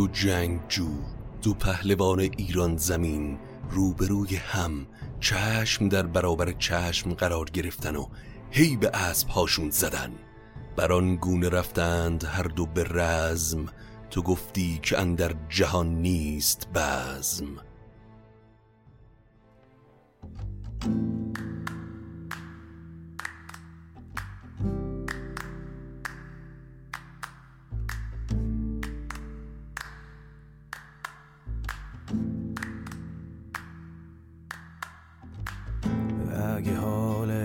دو جنگجو دو پهلوان ایران زمین روبروی هم چشم در برابر چشم قرار گرفتن و هی به اسب هاشون زدن. بر آن گونه رفتند هر دو به رزم تو گفتی که اندر جهان نیست بزم.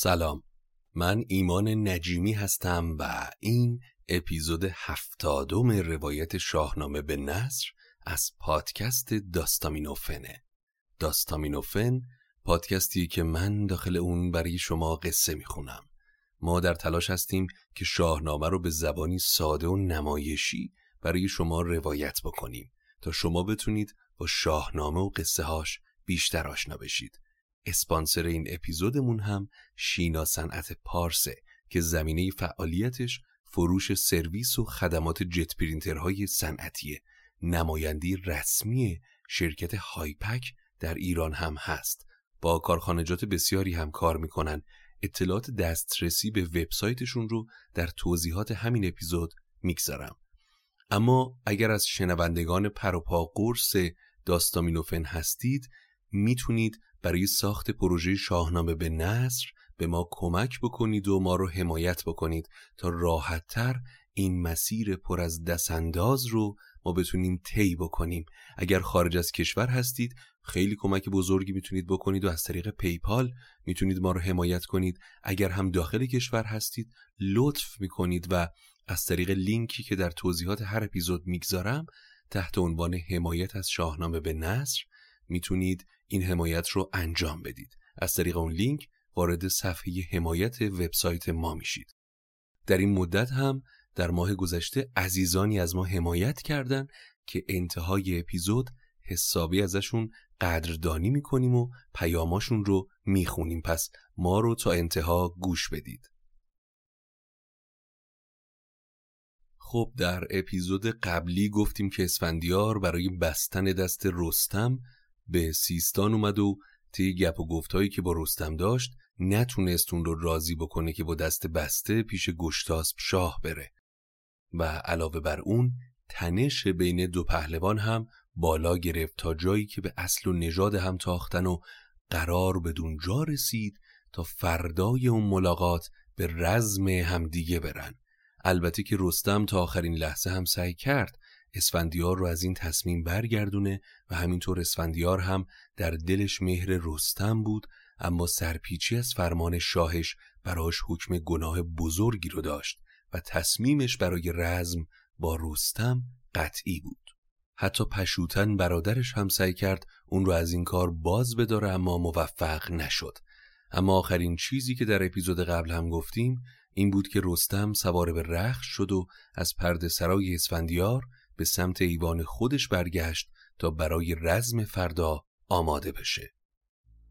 سلام. من ایمان نجیمی هستم و این اپیزود هفتادم روایت شاهنامه به نصر از پادکست داستامینوفنه. داستامینوفن پادکستی که من داخل اون برای شما قصه می‌خونم. ما در تلاش هستیم که شاهنامه رو به زبانی ساده و نمایشی برای شما روایت بکنیم تا شما بتونید با شاهنامه و قصه هاش بیشتر آشنا بشید. اسپانسر این اپیزودمون هم شینا صنعت پارسه که زمینه فعالیتش فروش سرویس و خدمات جت پرینترهای صنعتی نمایندی رسمی شرکت هایپک در ایران هم هست. با کارخانجات بسیاری هم کار می‌کنن. اطلاعات دسترسی به وبسایتشون رو در توضیحات همین اپیزود می‌گذارم. اما اگر از شنوندگان پروپا قرص داستامینوفن هستید می‌تونید برای ساخت پروژه شاهنامه به نصر به ما کمک بکنید و ما رو حمایت بکنید تا راحتتر این مسیر پر از دستانداز رو ما بتونیم طی بکنیم. اگر خارج از کشور هستید خیلی کمک بزرگی می‌تونید بکنید و از طریق پیپال می‌تونید ما رو حمایت کنید. اگر هم داخل کشور هستید لطف می‌کنید و از طریق لینکی که در توضیحات هر اپیزود می‌گذارم تحت عنوان حمایت از شاهنامه به نصر می‌تونید این حمایت رو انجام بدید. از طریق اون لینک وارد صفحه حمایت وبسایت ما میشید. در این مدت هم در ماه گذشته عزیزانی از ما حمایت کردن که انتهای اپیزود حسابی ازشون قدردانی می‌کنیم و پیاماشون رو می‌خونیم. پس ما رو تا انتها گوش بدید. خب در اپیزود قبلی گفتیم که اسفندیار برای بستن دست رستم به سیستان اومد و طی گپ و گفتهایی که با رستم داشت نتونست اون رو راضی بکنه که با دست بسته پیش گشتاسب شاه بره. و علاوه بر اون تنش بین دو پهلوان هم بالا گرفت تا جایی که به اصل و نژاد هم تاختن و قرار بدون جا رسید تا فردای اون ملاقات به رزم همدیگه برن. البته که رستم تا آخرین لحظه هم سعی کرد اسفندیار رو از این تصمیم برگردونه و همینطور اسفندیار هم در دلش مهر رستم بود اما سرپیچی از فرمان شاهش براش حکم گناه بزرگی رو داشت و تصمیمش برای رزم با رستم قطعی بود. حتی پشوتن برادرش هم سعی کرد اون رو از این کار باز بداره اما موفق نشد. اما آخرین چیزی که در اپیزود قبل هم گفتیم این بود که رستم سوار به رخش شد و از پرد سرای اسفندیار به سمت ایوان خودش برگشت تا برای رزم فردا آماده بشه.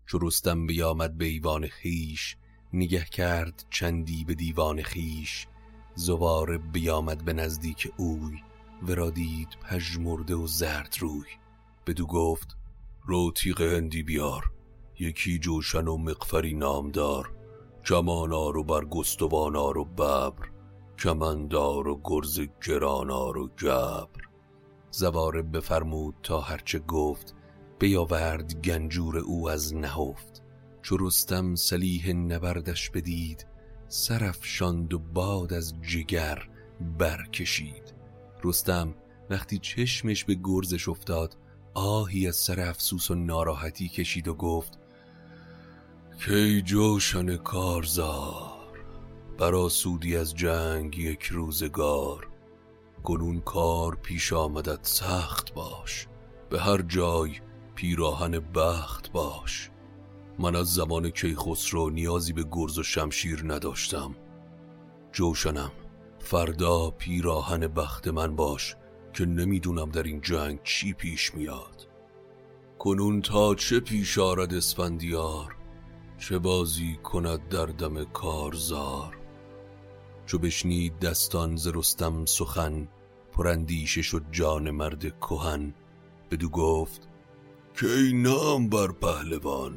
چو رستم بیامد به ایوان خیش نگه کرد چندی به دیوان خیش. زوار بیامد به نزدیک اوی ورا دید پژمرده و زرد روی. بدو گفت رو تیغ هندی بیار یکی جوشن و مقفری نامدار. کمانار و برگستوانار و ببر. کمندار و گرز گرانار و گبر زواره بفرمود تا هرچه گفت بیاورد گنجور او از نهفت. چو رستم سلیح نبردش بدید سرفشاند و باد از جگر برکشید. رستم وقتی چشمش به گرزش افتاد آهی از سر افسوس و ناراحتی کشید و گفت کی جوشن کارزار؟ برا سودی از جنگ یک روزگار. کنون کار پیش آمدد سخت باش. به هر جای پیراهن بخت باش. من از زمان کیخسرو نیازی به گرز و شمشیر نداشتم. جوشنم فردا پیراهن بخت من باش که نمی‌دونم در این جنگ چی پیش میاد. کنون تا چه پیش آرد اسفندیار؟ چه بازی کند در دم کارزار؟ چو بشنید دستان ز رستم سخن پرندیشه شد جان مرد کهن. بدو گفت کی نام بر پهلوان؟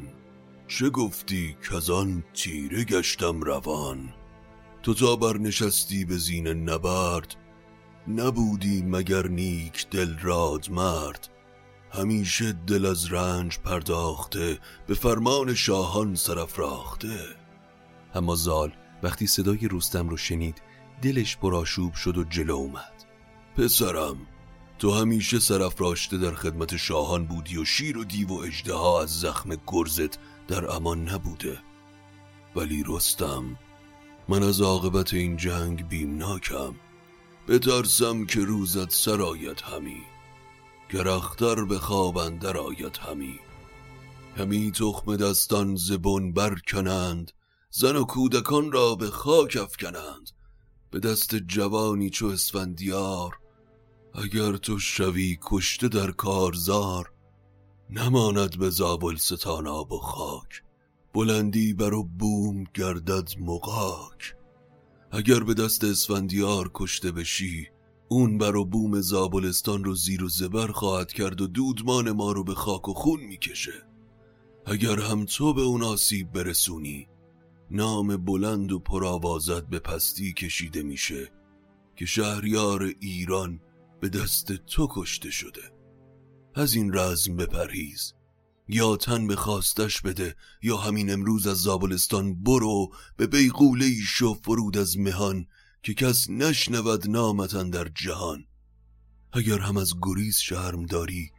چه گفتی کزان تیره گشتم روان؟ تو تا برنشستی به زین نبرد نبودی مگر نیک دل راد مرد؟ همیشه دل از رنج پرداخته به فرمان شاهان سرفراخته اما زال وقتی صدای رستم رو شنید دلش پرآشوب شد و جلو اومد. پسرم تو همیشه سرفراشته در خدمت شاهان بودی و شیر و دیو و اجدها از زخم گرزت در امان نبوده. ولی رستم من از عاقبت این جنگ بیمناکم. بترسم که روزت سرایت همی. گر اختر به خواب اندر همی. همی تخم دستان زبون برکنند. زن و کودکان را به خاک افکنند. به دست جوانی چو اسفندیار اگر تو شوی کشته در کارزار نماند به زابل ستان آب و خاک. بلندی بر و بوم گردد مقاک اگر به دست اسفندیار کشته بشی اون بر و بوم زابلستان رو زیر و زبر خواهد کرد و دودمان ما رو به خاک و خون می‌کشه. اگر هم تو به اون آسیب برسونی نام بلند و پرآوازت به پستی کشیده میشه که شهریار ایران به دست تو کشته شده. از این رزم بپرهیز. یا تن به خواستش بده یا همین امروز از زابلستان برو به بیغوله شو فرود از مهان که کس نشنود نامتن در جهان. اگر هم از گریز شرم داری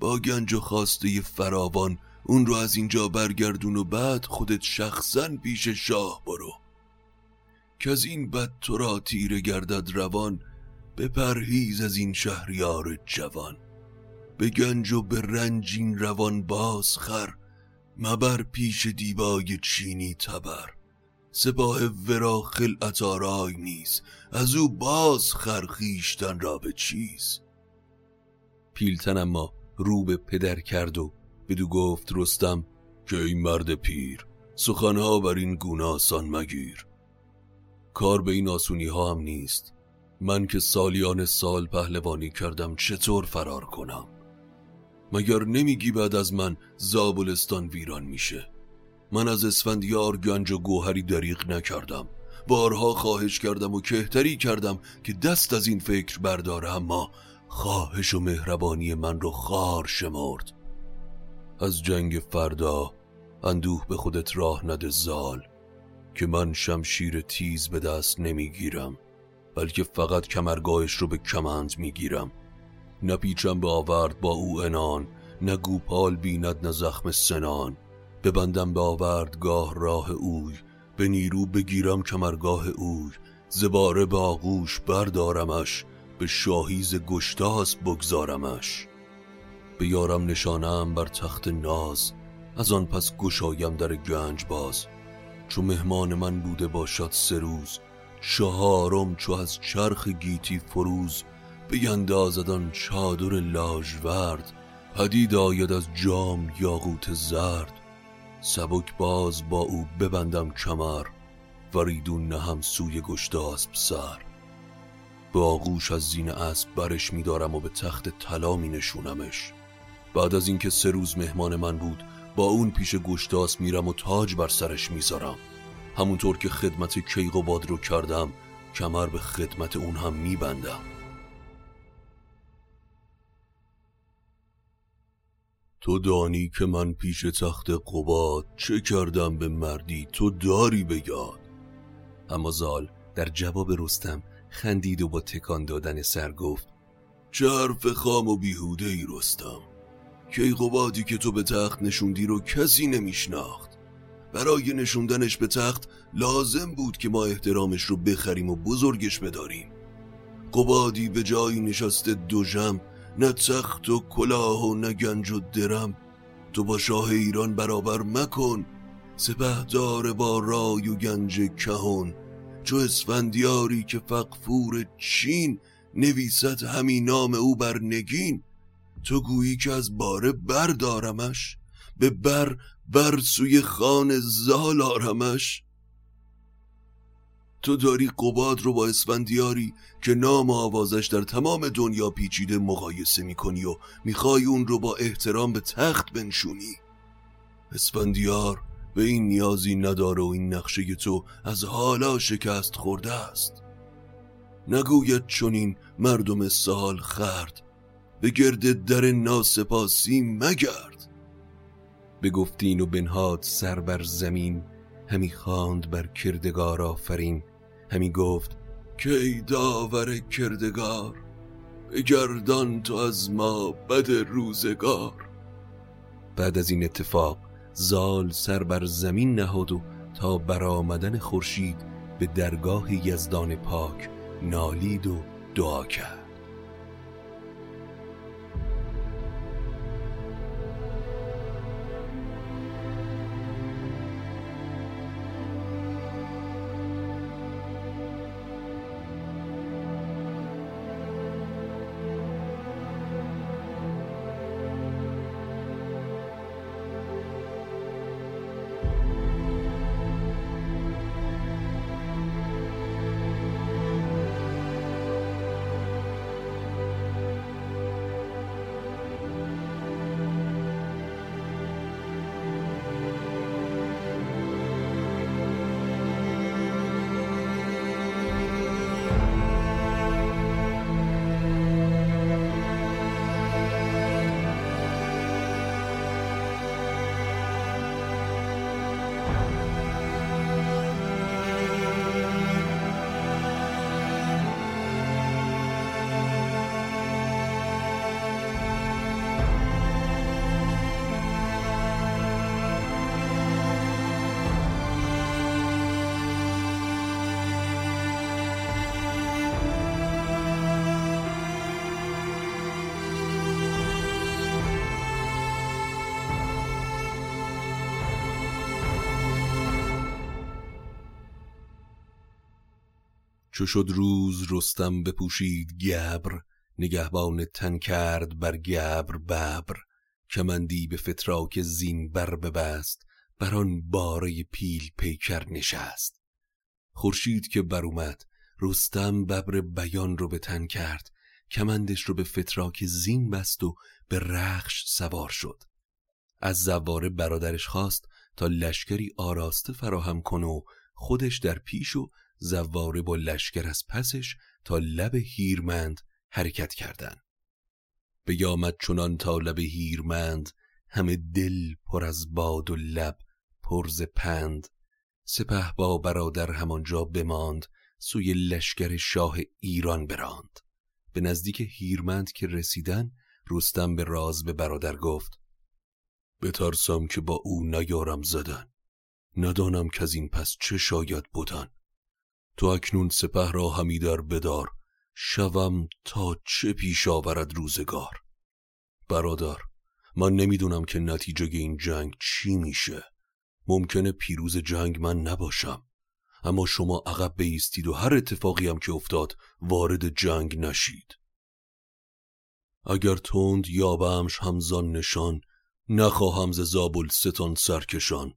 با گنج و خواسته فراوان اون رو از اینجا برگردون و بعد خودت شخصا پیش شاه برو. که از این بد تو را تیره گردد روان به پرهیز از این شهریار جوان. به گنج و به رنج این روان باز خر مبر پیش دیبای چینی تبر. سپاه ورا خلعت آرای نیست از او باز خرخیشتن را به چیز. پیلتن اما رو به پدر کرد و بدو گفت رستم که این مرد پیر سخنها بر این گونه آسان مگیر. کار به این آسونی ها هم نیست. من که سالیان سال پهلوانی کردم چطور فرار کنم؟ مگر نمیگی بعد از من زابلستان ویران میشه؟ من از اسفندیار گنج و گوهری دریغ نکردم. بارها خواهش کردم و کهتری کردم که دست از این فکر برداره اما خواهش و مهربانی من رو خار شمرد. از جنگ فردا اندوه به خودت راه نده زال که من شمشیر تیز به دست نمی‌گیرم بلکه فقط کمرگاهش رو به کمند می‌گیرم. نپیچم به آورد با او انان نه گوپال بیند نه زخم سنان. ببندم به آوردگاه راه اوی به نیرو بگیرم کمرگاه اوی. زباره به آغوش بردارمش به شاهیز گشتاس بگذارمش. بیارم نشانم بر تخت ناز از آن پس گشایم در گنج باز. چو مهمان من بوده باشد سه روز چهارم چو از چرخ گیتی فروز. بیندازد آن چادر لاژورد پدید آید از جام یاقوت زرد. سبک باز با او ببندم کمر وریدون نهم سوی گشتاسب سر. به آغوش از زین اسب برش میدارم و به تخت طلا می نشونمش بعد از اینکه سه روز مهمان من بود با اون پیش گشتاس میرم و تاج بر سرش می‌ذارم. همونطور که خدمت کیقوباد رو کردم کمر به خدمت اون هم میبندم. تو دانی که من پیش تخت قباد چه کردم به مردی؟ تو داری بگاد. اما زال در جواب رستم خندید و با تکان دادن سر گفت چه حرف خام و بیهوده ای رستم. کیقوبادی که تو به تخت نشوندی رو کسی نمیشناخت. برای نشوندنش به تخت لازم بود که ما احترامش رو بخریم و بزرگش بداریم. قبادی به جایی نشسته دوژم نه تخت و کلاه و نه گنج و درم. تو با شاه ایران برابر مکن. سپهدار با رای و گنج کهون چو اسفندیاری که فقفور چین نویسد همین نام او بر نگین. تو گویی که از باره بردارمش به بر بر سوی خان زال آرمش. تو داری قباد رو با اسفندیاری که نام و آوازش در تمام دنیا پیچیده مقایسه می‌کنی و می‌خوای اون رو با احترام به تخت بنشونی. اسفندیار به این نیازی نداره و این نقشه تو از حالا شکست خورده است. نگوید چنین مردم سال خرد. به گرد در ناسپاسی مگرد. به گفتین و بنهاد سر بر زمین همی خواند بر کردگار آفرین. همی گفت که ای داور کردگار؟ بگردان تو از ما بد روزگار. بعد از این اتفاق زال سر بر زمین نهاد و تا برآمدن خورشید به درگاه یزدان پاک نالید و دعا کرد. چو شد روز رستم بپوشید گبر نگهبان تن کرد بر گبر ببر. کمندی به فتراک زین بر ببست بر آن باره پیل پیکر نشست. خورشید که بر اومد رستم ببر بیان رو به تن کرد کمندش رو به فتراک زین بست و به رخش سوار شد. از زواره برادرش خواست تا لشکری آراسته فراهم کن و خودش در پیش و زواره با لشکر از پسش تا لب هیرمند حرکت کردند. بیامد چنان تا لب هیرمند همه دل پر از باد و لب پرز پند. سپه با برادر همانجا بماند سوی لشکر شاه ایران براند. به نزدیک هیرمند که رسیدن رستم به راز به برادر گفت بترسم که با او نیارم زدن. ندانم که از این پس چه شاید بودن تو اکنون سپه را همی در بدار. شوم تا چه پیش آورد روزگار؟ برادر من نمی‌دونم که نتیجه این جنگ چی میشه. ممکنه پیروز جنگ من نباشم. اما شما عقب بیستید و هر اتفاقی هم که افتاد وارد جنگ نشید. اگر تند یابمش همزان نشان نخواهم ز زابل ستان سرکشان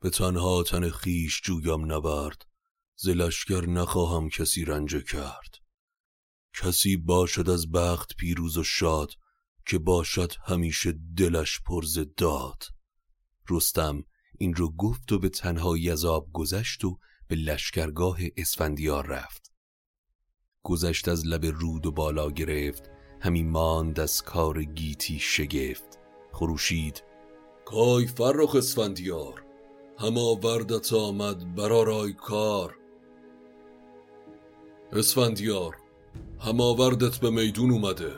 به تنها تن خیش جویم نبرد. ز لشکر نخواهم کسی رنجه کرد. کسی باشد از بخت پیروز و شاد که باشد همیشه دلش پرز داد. رستم این رو گفت و به تنهایی از آب گذشت و به لشکرگاه اسفندیار رفت. گذشت از لب رود و بالا گرفت همین ماند از کار گیتی شگفت. خروشید کای فرخ اسفندیار هما وردت آمد برارای کار. اسفندیار هماوردت به میدون اومده.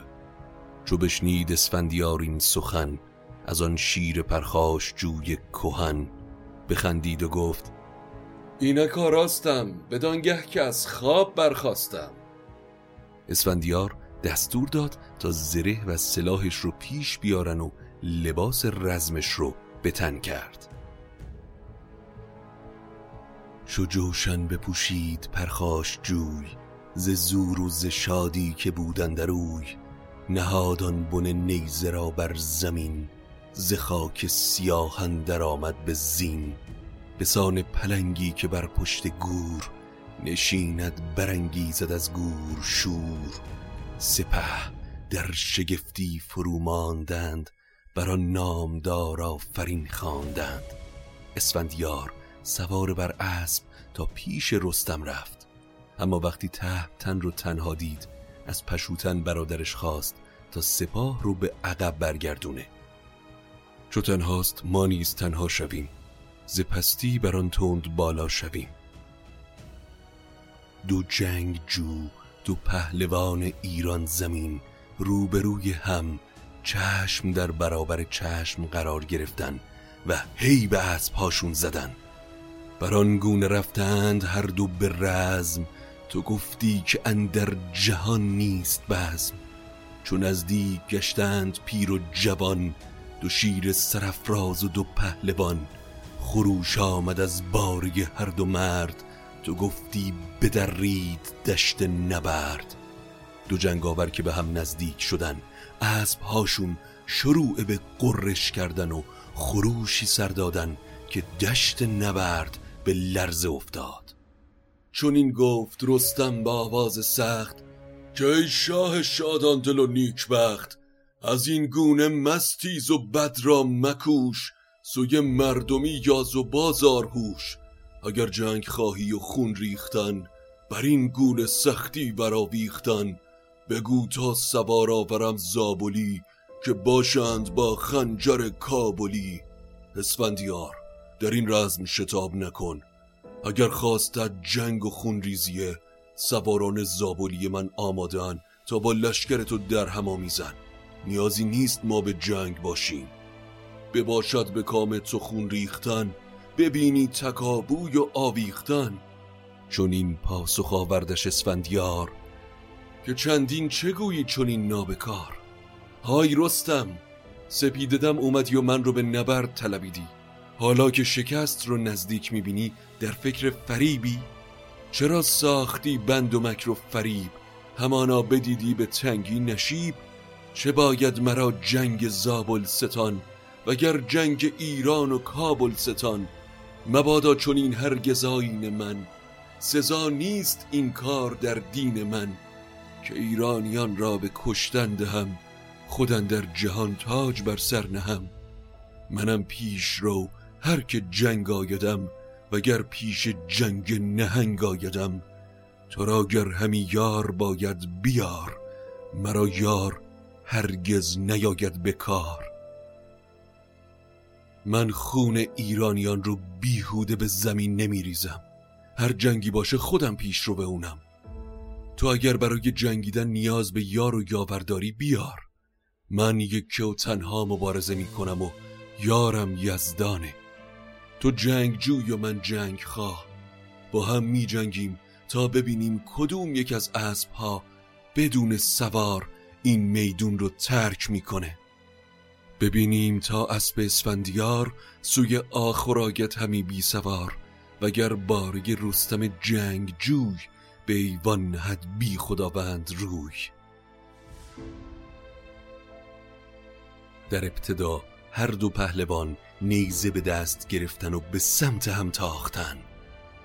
چو بشنید اسفندیار این سخن از آن شیر پرخاش جوی کهن بخندید و گفت اینک آراستم بدانگه که از خواب برخواستم اسفندیار دستور داد تا زره و سلاحش رو پیش بیارن و لباس رزمش رو بتن کرد. چو جوشن بپوشید پرخاش جوی ز زور و ز شادی که بودن در اوی نهادان بن نیزه را بر زمین ز خاک سیاهن در آمد به زین. به سان پلنگی که بر پشت گور نشیند برانگیزد از گور شور. سپه در شگفتی فرو ماندند بر آن نامدار آفرین خواندند. اسفندیار سوار بر اسب تا پیش رستم رفت. اما وقتی ته تن رو تنها دید از پشوتن برادرش خواست تا سپاه رو به عقب برگردونه. چو تنهاست ما نیز تنها شویم. ز پستی بر آن تند بالا شویم. دو جنگ جو دو پهلوان ایران زمین روبروی هم چشم در برابر چشم قرار گرفتن و هی به اسبهاشون زدن. بر آن گونه رفتند هر دو به رزم تو گفتی که اندر جهان نیست بزم. چون نزدیک گشتند پیر و جوان دو شیر سرفراز و دو پهلوان. خروش آمد از باری هر دو مرد تو گفتی بدرید دشت نبرد. دو جنگاور که به هم نزدیک شدن اسب هاشون شروع به قرش کردن و خروشی سر دادن که دشت نبرد به لرزه افتاد. چون این گفت رستم با آواز سخت که ای شاه شادان دل و نیکبخت از این گونه مستیز و بد را مکوش سوی مردمی یاز و بازار هوش. اگر جنگ خواهی و خون ریختن بر این گونه سختی برآویختن. بگو تا سوار آورم زابلی که باشند با خنجر کابلی. اسفندیار در این رزم شتاب نکن. اگر خواستد جنگ و خون ریزیه سواران زابلی من آمادن تا با لشکر در هم آمیزن. نیازی نیست ما به جنگ باشیم. بباشد به کام تو خون ریختن ببینی تکابوی و آویختن. چون این پاسخ آوردش اسفندیار که چندین چگویی چون این نابکار؟ های رستم سپیددم اومدی و من رو به نبرد طلبیدی. حالا که شکست رو نزدیک می‌بینی در فکر فریبی چرا ساختی بند و مکر و فریب؟ همانا بدیدی به تنگی نشیب چه باید مرا جنگ زابل ستان وگر جنگ ایران و کابل ستان مبادا چون این هرگز آین من. سزا نیست این کار در دین من که ایرانیان را به کشتن دهم خودن در جهان تاج بر سر نهم. منم پیش رو هر که جنگ آیدم وگر پیش جنگ نهنگ آیدم تو را گر همی یار باید بیار مرا یار هرگز نیاید به کار. من خون ایرانیان رو بیهوده به زمین نمیریزم هر جنگی باشه خودم پیش رو به اونم تو اگر برای جنگیدن نیاز به یار و یاورداری بیار. من یکی و تنها مبارزه می‌کنم و یارم یزدانه. تو جنگ جوی و من جنگ خواه. با هم می جنگیم تا ببینیم کدوم یک از اسب ها بدون سوار این میدون رو ترک می‌کنه ببینیم تا اسب اسفندیار سوی آخراگت همی بی سوار وگر بارگ رستم جنگ جوی به ایوان نهد بی خداوند روی. در ابتدا هر دو پهلوان نیزه به دست گرفتن و به سمت هم تاختن.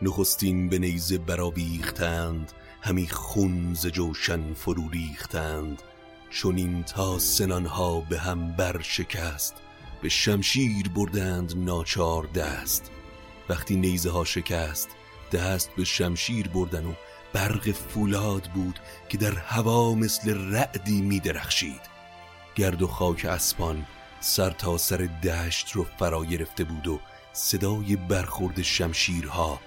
نخستین به نیزه برآویختند همی خون ز جوشن فرو ریختند. چون این تا سنانها به هم برشکست به شمشیر بردند ناچار دست. وقتی نیزه ها شکست دست به شمشیر بردن و برق فولاد بود که در هوا مثل رعدی می درخشید گرد و خاک اسپان سر تا سر دشت رو فرا گرفته بود و صدای برخورد شمشیرها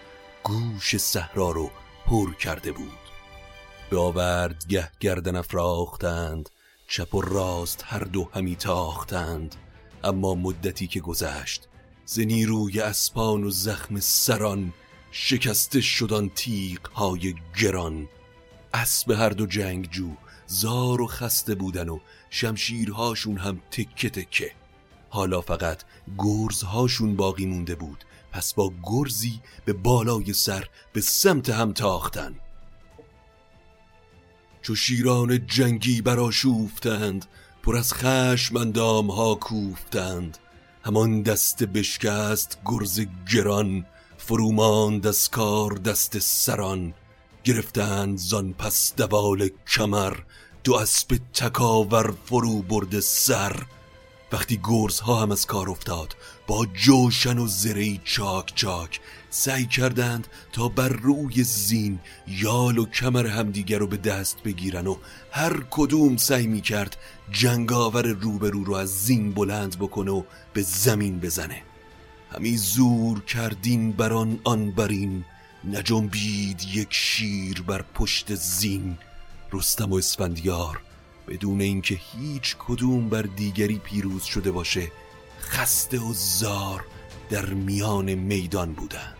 گوش صحرا رو پر کرده بود. به آورد گه گردن افراختند چپ و راست هر دو همی تاختند. اما مدتی که گذشت ز نیروی اسپان و زخم سران شکسته شدن تیغ های گران. اسب هر دو جنگجو زار و خسته بودن و شمشیرهاشون هم تکه تکه. حالا فقط گرزهاشون باقی مونده بود پس با گرزی به بالای سر به سمت هم تاختن. چو شیران جنگی براشوفتند پر از خشم اندام ها کوفتند. همان دست بشکست گرز گران فروماند از کار دست سران. گرفتند زان پس دوال کمر دو اسب تکاور فرو برد سر. وقتی گرز ها هم از کار افتاد با جوشن و زری چاک چاک سعی کردند تا بر روی زین یال و کمر همدیگر رو به دست بگیرن و هر کدوم سعی می کرد جنگاور روبرو رو از زین بلند بکنه و به زمین بزنه. همی زور کردین بران آن برین نجنبید یک شیر بر پشت زین رستم و اسفندیار بدون اینکه هیچ کدوم بر دیگری پیروز شده باشه خسته و زار در میان میدان بودند.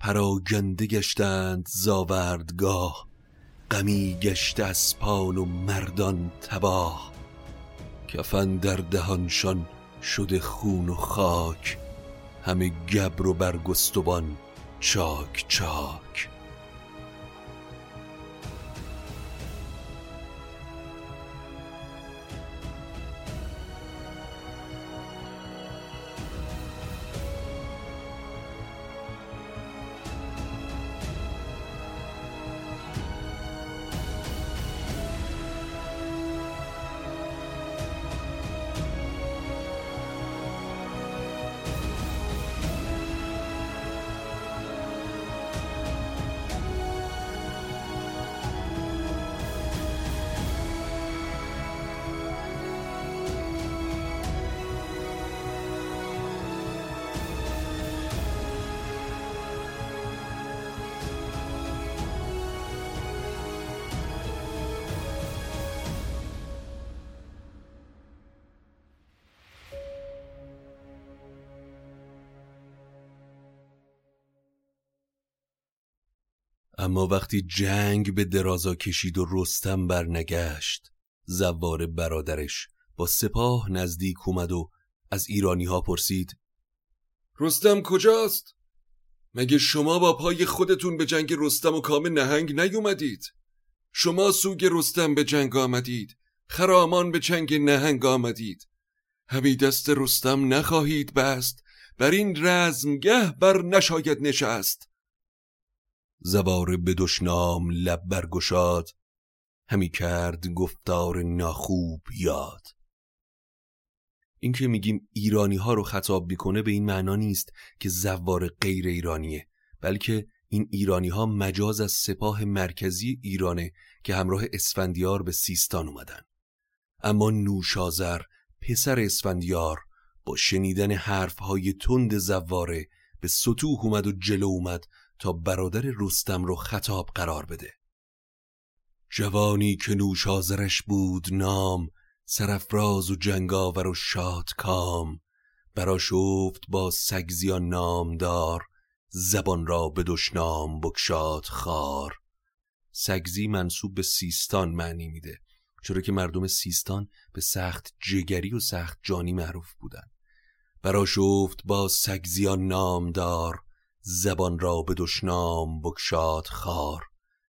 پراگنده گشتند زاوردگاه غمی گشته اسپان و مردان تباه. کفن در دهانشان شده خون و خاک. همه گبر و برگستوان چاک چاک. اما وقتی جنگ به درازا کشید و رستم برنگشت زوار برادرش با سپاه نزدیک اومد و از ایرانی ها پرسید رستم کجاست؟ مگه شما با پای خودتون به جنگ رستم و کام نهنگ نیومدید؟ شما سوگ رستم به جنگ آمدید خرامان به جنگ نهنگ آمدید همی دست رستم نخواهید بست بر این رزمگه بر نشاید نشست زواره به دشنام لب برگشاد. همی کرد گفتار ناخوب یاد. این که میگیم ایرانی ها رو خطاب می‌کنه به این معنا نیست که زوار غیر ایرانیه بلکه این ایرانی ها مجاز از سپاه مرکزی ایرانه که همراه اسفندیار به سیستان اومدن. اما نوشازر پسر اسفندیار با شنیدن حرفهای تند زواره به سطوح اومد و جلو اومد تا برادر رستم رو خطاب قرار بده. جوانی که نوش آزرش بود نام سرفراز و جنگاور و شاد کام. براشفت با سگزیان نامدار زبان را به دشنام بکشاد خار. سگزی منصوب به سیستان معنی میده چرا که مردم سیستان به سخت جگری و سخت جانی معروف بودن. براشفت با سگزیان نامدار زبان را به دشنام بکشاد خار.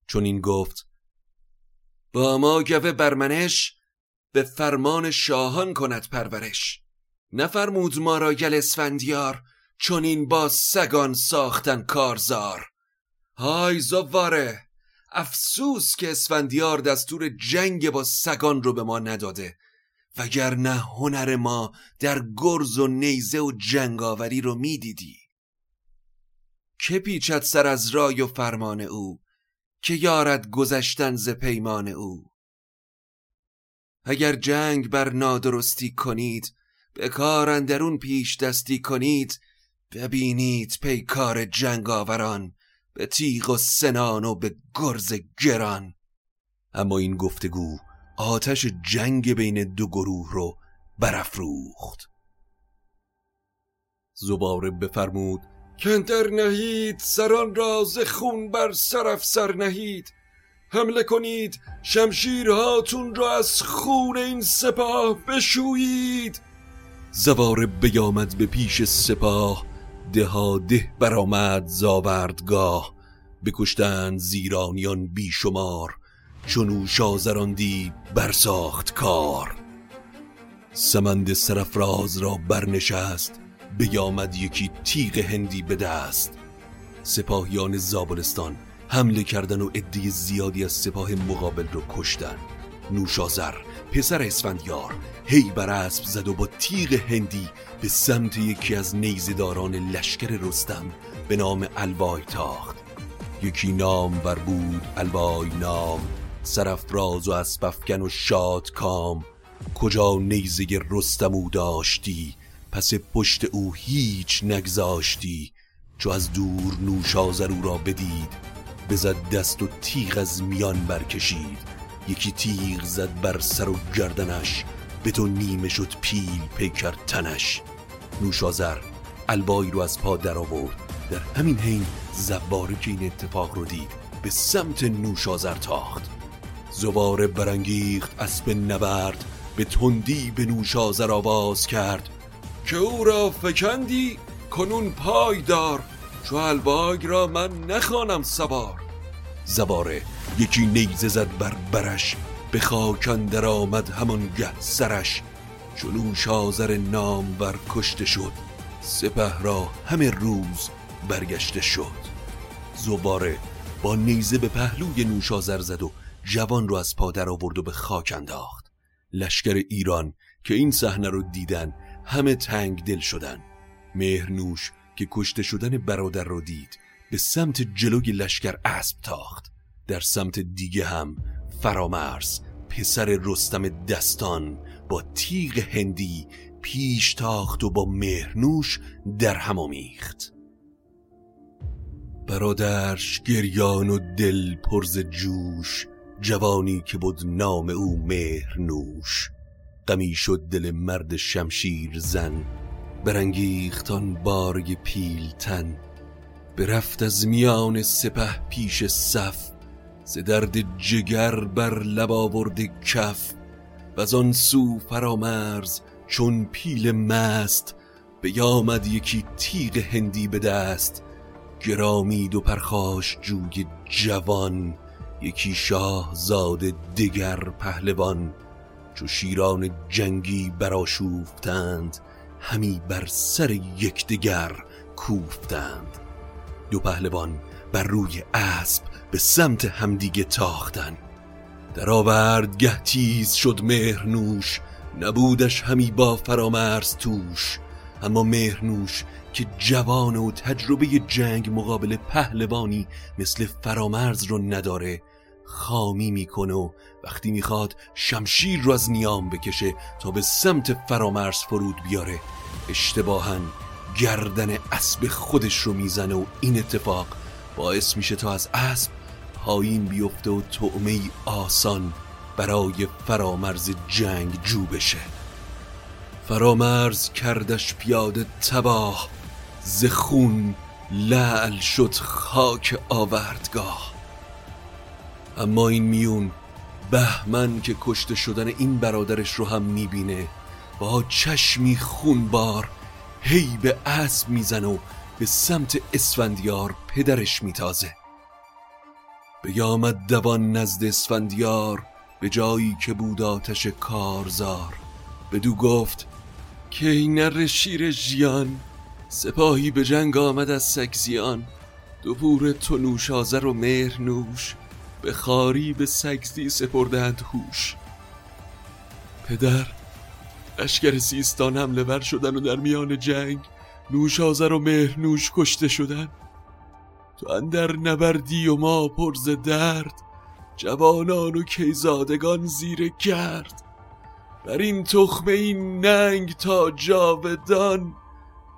چون این گفت با ما گوه برمنش به فرمان شاهان کند پرورش. نفرمود ما را گل اسفندیار چون این با سگان ساختن کارزار. های زواره افسوس که اسفندیار دستور جنگ با سگان رو به ما نداده. وگرنه هنر ما در گرز و نیزه و جنگاوری رو می‌دیدی. که پیچد سر از رای و فرمان او که یارد گذشتن ز پیمان او؟ اگر جنگ بر نادرستی کنید به کار اندرون پیش دستی کنید ببینید پیکار جنگاوران به تیغ و سنان و به گرز گران. اما این گفتگو آتش جنگ بین دو گروه رو برافروخت. زباره بفرمود کندر نهید سران را ز خون بر سرف سر نهید. حمله کنید شمشیرهاتون را از خون این سپاه بشویید. زواره بیامد به پیش سپاه ده برآمد زاوردگاه بکشتند زیرانیان بیشمار چونو شازراندی برساخت کار. سمند سرفراز را برنشست بیامد یکی تیغ هندی به دست. سپاهیان زابلستان حمله کردن و عده زیادی از سپاه مقابل رو کشتن. نوشازر پسر اسفندیار هی بر اسب زد و با تیغ هندی به سمت یکی از نیزداران لشکر رستم به نام الوای تاخت. یکی نام بر بود الوای نام سرفراز و اسبفکن و شاد کام. کجا نیزه رستم او داشتی؟ پس پشت او هیچ نگذاشتی چو از دور نوشازر او را بدید بزد دست و تیغ از میان برکشید. یکی تیغ زد بر سر و گردنش به تو نیمه شد پیل پیکر تنش. نوشازر البایی رو از پا در آورد. در همین حین زباره که این اتفاق رو دید به سمت نوشازر تاخت. زباره برانگیخت اسب نبرد به تندی به نوشازر آواز کرد. که او را فکندی کنون پای دار. چو الباگ را من نخوانم سوار. زباره یکی نیزه زد بر برش به خاکن در آمد همانگه سرش. چون شازر نام بر کشته شد سپه را همه روز برگشته شد. زباره با نیزه به پهلوی نوشازر زد و جوان رو از پادر آورد و به خاک انداخت. لشکر ایران که این صحنه رو دیدن همه تنگ دل شدن. مهرنوش که کشته شدن برادر رو دید به سمت جلوی لشکر اسب تاخت. در سمت دیگه هم فرامرز پسر رستم دستان با تیغ هندی پیش تاخت و با مهرنوش در هم آمیخت. برادرش گریان و دل پرز جوش جوانی که بود نام او مهرنوش غمی شد دل مرد شمشیر زن برانگیختان بارگ پیلتن برفت از میان سپه پیش صف ز درد جگر بر لب آورد کف. و از آن سو فرامرز چون پیل مست بیامد یکی تیغ هندی به دست. گرامید و پرخاش جوی جوان یکی شاه زاده دگر پهلوان. چو شیران جنگی براشوفتند همی بر سر یکدیگر کوفتند. دو پهلوان بر روی اسب به سمت همدیگه تاختن. در آورد گه تیز شد مهرنوش نبودش همی با فرامرز توش. اما مهرنوش که جوان و تجربه جنگ مقابل پهلوانی مثل فرامرز رو نداره خامی می‌کنه و وقتی می‌خواد شمشیر رو از نیام بکشه تا به سمت فرامرز فرود بیاره. اشتباها گردن اسب خودش رو می‌زنه و این اتفاق باعث میشه تا از اسب پایین بیفته و تعمه آسان برای فرامرز جنگ جو بشه. فرامرز کردش پیاده تباه زخون لعل شد خاک آوردگاه. اما این میون بهمن که کشته شدن این برادرش رو هم می‌بینه با چشمی خونبار هی به اسب می‌زنه و به سمت اسفندیار پدرش میتازه. بیامد دوان نزد اسفندیار به جایی که بود آتش کارزار. بدو گفت که این شیر ژیان؟ سپاهی به جنگ آمد از سگزیان دو پور تو نوش آزر و مهر نوش. به خاری به سگزی سپردند هوش. پدر اشکر سیستان حمله بر شدن و در میان جنگ نوش آزر و مهر نوش کشته شدن. تو اندر نبردی و ما پرز درد جوانان و کیزادگان زیر گرد. بر این تخمه این ننگ تا جاودان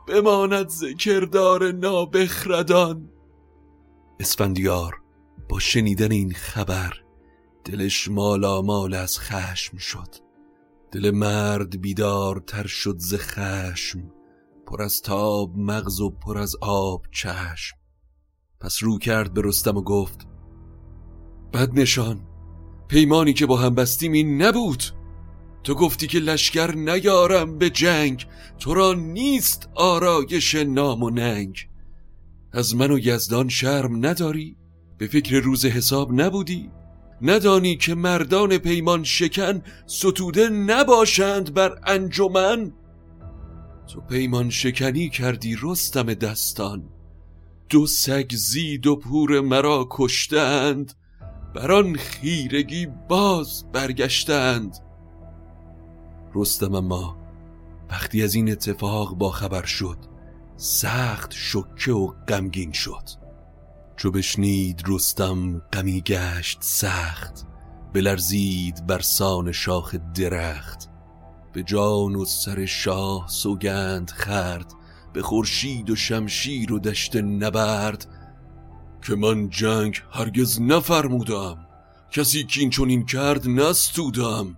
بماند ذکردار نابخردان. اسفندیار با شنیدن این خبر دلش مال از خشم شد. دل مرد بیدار تر شد ز خشم پر از تاب مغز و پر از آب چشم. پس رو کرد به رستم و گفت بد نشان پیمانی که با هم بستیم این نبود. تو گفتی که لشکر نیارم به جنگ تو را نیست آرایش نام و ننگ. از من و یزدان شرم نداری؟ به فکر روز حساب نبودی؟ ندانی که مردان پیمان شکن ستوده نباشند بر انجمن؟ تو پیمان شکنی کردی رستم دستان دو سگ زید و پور مرا کشتند بر آن خیرگی باز برگشتند. رستم اما وقتی از این اتفاق با خبر شد سخت شکه و غمگین شد. چو بشنید رستم غمی گشت سخت بلرزید بر سان شاخ درخت. به جان و سر شاه سوگند خرد به خورشید و شمشیر و دشت نبرد. که من جنگ هرگز نفرمودم کسی کین چون این کرد نستودم.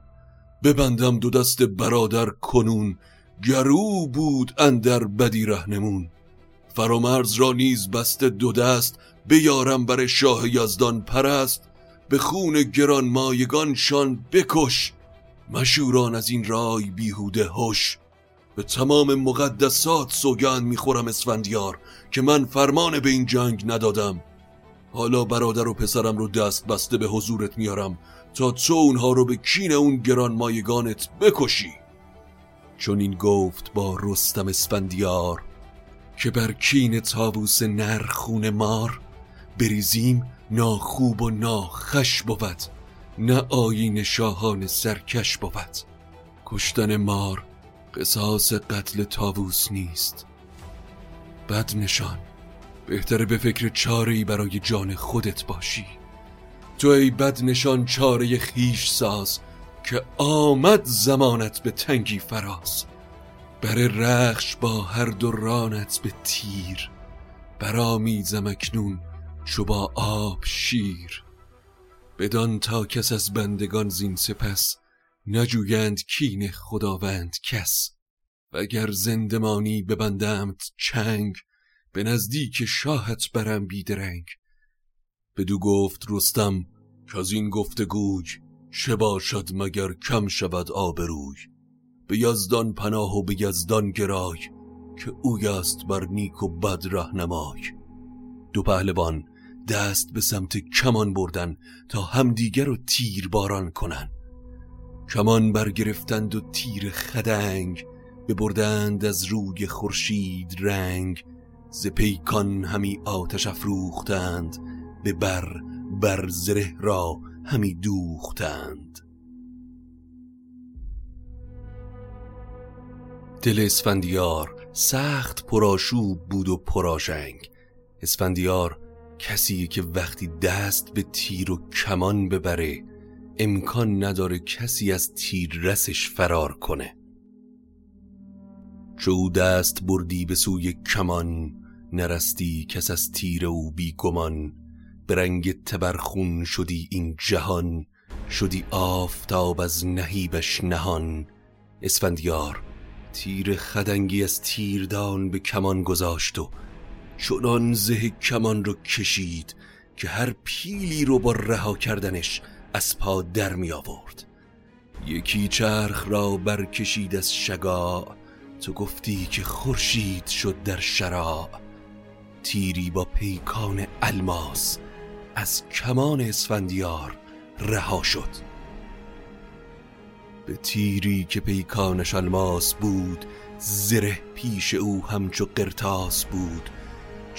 ببندم دو دست برادر کنون گرو بود اندر بدی رهنمون. فرامرز را نیز بسته دو دست بیارم بر شاه یزدان پرست به خون گران مایگانشان بکش. مشوران از این رای بیهوده هش. به تمام مقدسات سوگند می‌خورم اسفندیار که من فرمان به این جنگ ندادم. حالا برادر و پسرم رو دست بسته به حضورت میارم تا تو اونها رو به کین اون گران مایگانت بکشی. چون این گفت با رستم اسفندیار که بر کین تابوس نرخون مار بریزیم ناخوب و ناخش بود. نه آین شاهان سرکش بود. کشتن مار قصاص قتل تاووس نیست. بد نشان. بهتره به فکر چاره برای جان خودت باشی. تو ای بد نشان چاره خیش ساز که آمد زمانت به تنگی فراز. بر رخش با هر دو رانت به تیر. برامیزم اکنون چو با آب شیر. بدان تا کس از بندگان زین سپس نجویند کین خداوند کس. وگر زندمانی ببندمت چنگ به نزدیک شاهت برم بیدرنگ بدو گفت رستم که از این گفتگوی چه باشد مگر کم شود آبروی؟ به یزدان پناه و به یزدان گرای که اوی است بر نیک و بد رهنمای دو پهلوان دست به سمت کمان بردن تا همدیگر رو تیر باران کنن. کمان برگرفتند و تیر خدنگ ببردند از روی خورشید رنگ. ز پیکان همی آتش افروختند به بر بر زره را همی دوختند. دل اسفندیار سخت پراشوب بود و پراشنگ اسفندیار کسی که وقتی دست به تیر و کمان ببره امکان نداره کسی از تیر رسش فرار کنه. چو دست بردی به سوی کمان نرستی کس از تیر او بی گمان. به رنگ تبرخون شدی این جهان شدی آفتاب از نهیبش نهان. اسفندیار تیر خدنگی از تیردان به کمان گذاشت و چنان زه کمان رو کشید که هر پیلی رو با رها کردنش از پا در می آورد. یکی چرخ را برکشید از شگا تو گفتی که خورشید شد در شراع تیری با پیکان الماس از کمان اسفندیار رها شد. به تیری که پیکانش الماس بود زره پیش او همچو قرتاس بود.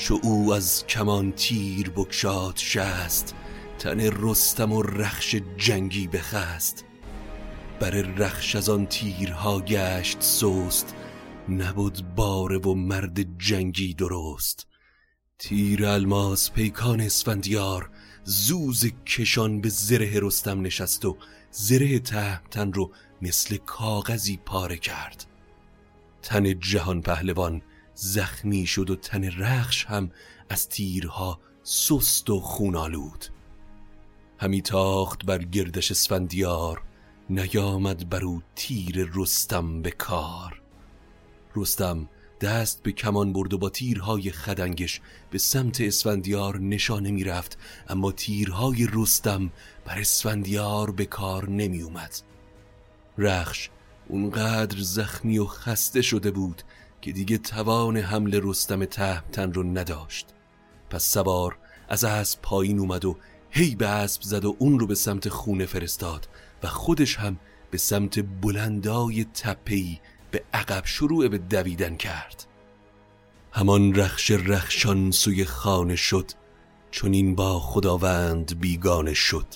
چو او از کمان تیر بکشاد شست تن رستم و رخش جنگی بخست. بر رخش از آن تیرها گشت سوست نبود باره و مرد جنگی درست. تیر الماس پیکان اسفندیار زوز کشان به زره رستم نشست و زره تهمتن رو مثل کاغذی پاره کرد. تن جهان پهلوان زخمی شد و تن رخش هم از تیرها سست و خونالود همی تاخت بر گردش اسفندیار نیامد بر او تیر رستم به کار. رستم دست به کمان برد و با تیرهای خدنگش به سمت اسفندیار نشانه می‌رفت اما تیرهای رستم بر اسفندیار به کار نمی اومد. رخش اونقدر زخمی و خسته شده بود که دیگه توان حمل رستم تهمتن رو نداشت. پس سوار از اسب پایین اومد و هی به اسب زد و اون رو به سمت خونه فرستاد و خودش هم به سمت بلندای تپهی به عقب شروع به دویدن کرد. همان رخش رخشان سوی خانه شد چون این با خداوند بیگانه شد.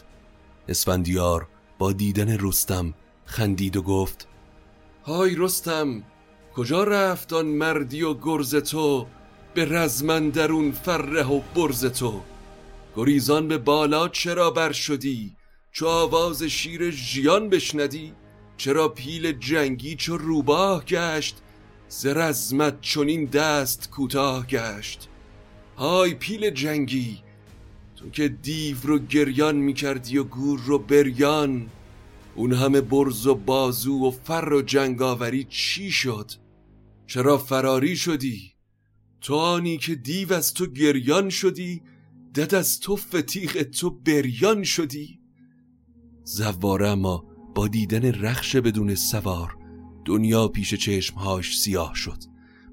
اسفندیار با دیدن رستم خندید و گفت های رستم! کجا رفت آن مردی و گرز تو؟ به رزمن درون فره و برز تو. گریزان به بالا چرا بر شدی؟ چو آواز شیر ژیان بشندی چرا پیل جنگی چو روباه گشت؟ ز رزمت چنین دست کوتاه گشت. های پیل جنگی تو که دیو رو گریان می‌کردی و گور رو بریان اون همه برز و بازو و فر و جنگاوری چی شد؟ چرا فراری شدی؟ تو آنی که دیو از تو گریان شدی دد از تو فتیق تو بریان شدی. زواره اما با دیدن رخش بدون سوار دنیا پیش چشمهاش سیاه شد.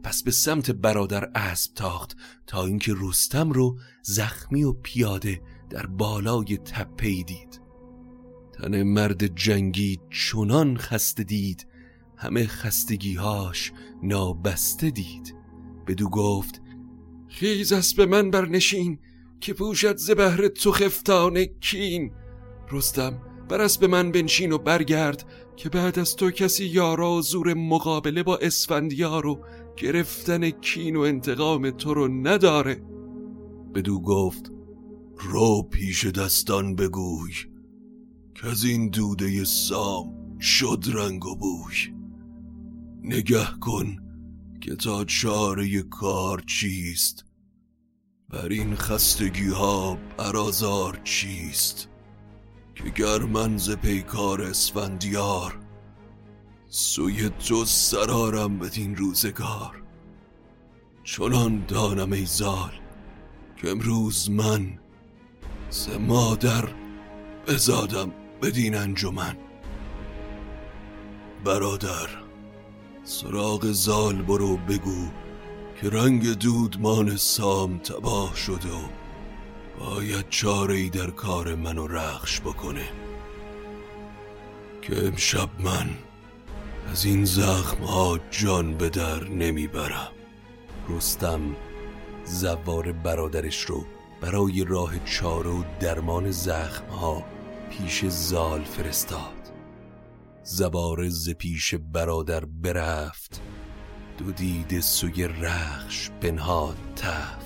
پس به سمت برادر اسب تاخت تا اینکه رستم رو زخمی و پیاده در بالای تپه دید. تن مرد جنگی چنان خسته دید همه خستگیهاش نابسته دید. بدو گفت خیز اسب من برنشین که پوشد ز بهر تو خفتان کین. رستم بر به من بنشین و برگرد که بعد از تو کسی یارا و زور مقابله با اسفندیار و گرفتن کین و انتقام تو رو نداره. بدو گفت رو پیش دستان بگوی که از این دوده سام شد رنگ و بوی. نگه کن که تا چاره کار چیست. بر این خستگی ها برازار چیست. که گر من ز پیکار اسفندیار سوی تو سرارم بدین روزگار. چنان دانم ای زال که امروز من ز مادر بزادم بدین انجمن. برادر سراغ زال برو بگو که رنگ دودمان سام تباه شده و باید چاره ای در کار من و رخش بکنه. که امشب من از این زخم ها جان به در نمی‌برم. رستم زوار برادرش رو برای راه چاره و درمان زخم ها پیش زال فرستاد. زبار ز پیش برادر برفت. دو دیده سوی رخش بنهاد تفت.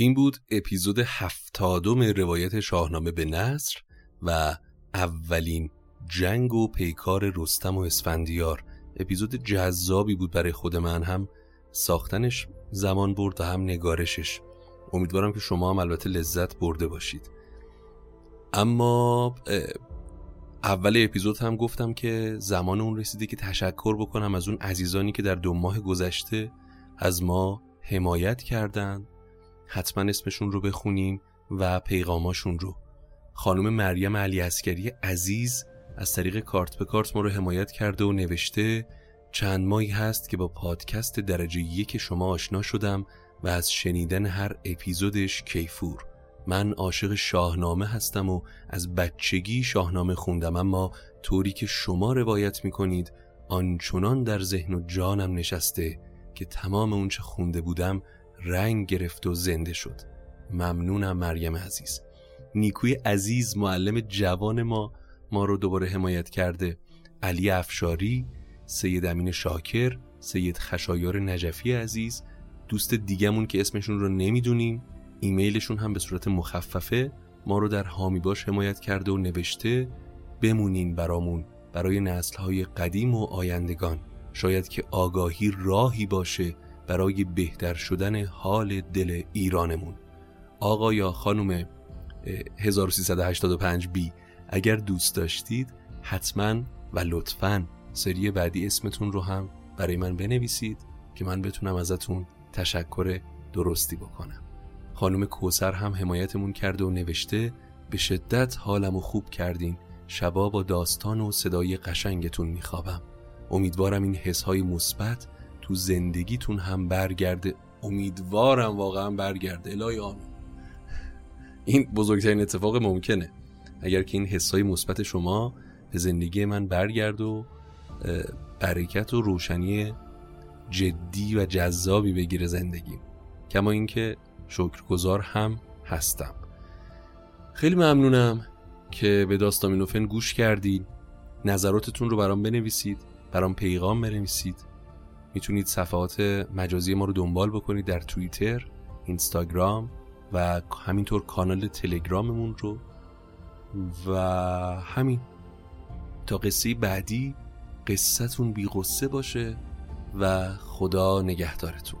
این بود اپیزود هفتادم روایت شاهنامه به نصر و اولین جنگ و پیکار رستم و اسفندیار. اپیزود جذابی بود برای خود من هم ساختنش زمان برد و هم نگارشش. امیدوارم که شما هم البته لذت برده باشید. اما اول اپیزود هم گفتم که زمان اون رسیده که تشکر بکنم از اون عزیزانی که در دو ماه گذشته از ما حمایت کردند. حتما اسمشون رو بخونیم و پیغاماشون رو. خانم مریم علی اسکری عزیز از طریق کارت به کارت ما رو حمایت کرده و نوشته چند ماهی هست که با پادکست درجه یک شما آشنا شدم و از شنیدن هر اپیزودش کیفور. من عاشق شاهنامه هستم و از بچگی شاهنامه خوندم اما طوری که شما روایت می‌کنید آنچنان در ذهن و جانم نشسته که تمام اونچه خونده بودم رنگ گرفت و زنده شد. ممنونم مریم عزیز. نیکوی عزیز معلم جوان ما ما رو دوباره حمایت کرده علی افشاری سید امین شاکر سید خشایار نجفی عزیز. دوست دیگمون که اسمشون رو نمی‌دونیم ایمیلشون هم به صورت مخففه. ما رو در حامی باش حمایت کرده و نوشته بمونین برامون برای نسلهای قدیم و آیندگان. شاید که آگاهی راهی باشه برای بهتر شدن حال دل ایرانمون. آقا یا خانم 1385 بی اگر دوست داشتید حتما و لطفا سری بعدی اسمتون رو هم برای من بنویسید که من بتونم ازتون تشکر درستی بکنم. خانم کوسر هم حمایتمون کرده و نوشته به شدت حالم و خوب کردین. شبا با داستان و صدای قشنگتون میخوابم. امیدوارم این حسهای مثبت تو زندگیتون هم برگرده. امیدوارم واقعا برگرده. الهی آمین. این بزرگترین اتفاق ممکنه. اگر که این حسای مثبت شما به زندگی من برگرد و برکت و روشنی جدی و جذابی بگیره زندگیم کما اینکه شکرگزار هم هستم. خیلی ممنونم که به داستامینوفن گوش کردید نظراتتون رو برام بنویسید برام پیغام بنویسید. می‌تونید صفحات مجازی ما رو دنبال بکنید در توییتر اینستاگرام و همینطور کانال تلگراممون رو. و همین. تا قصه بعدی قصتون بی غصه باشه و خدا نگهدارتون.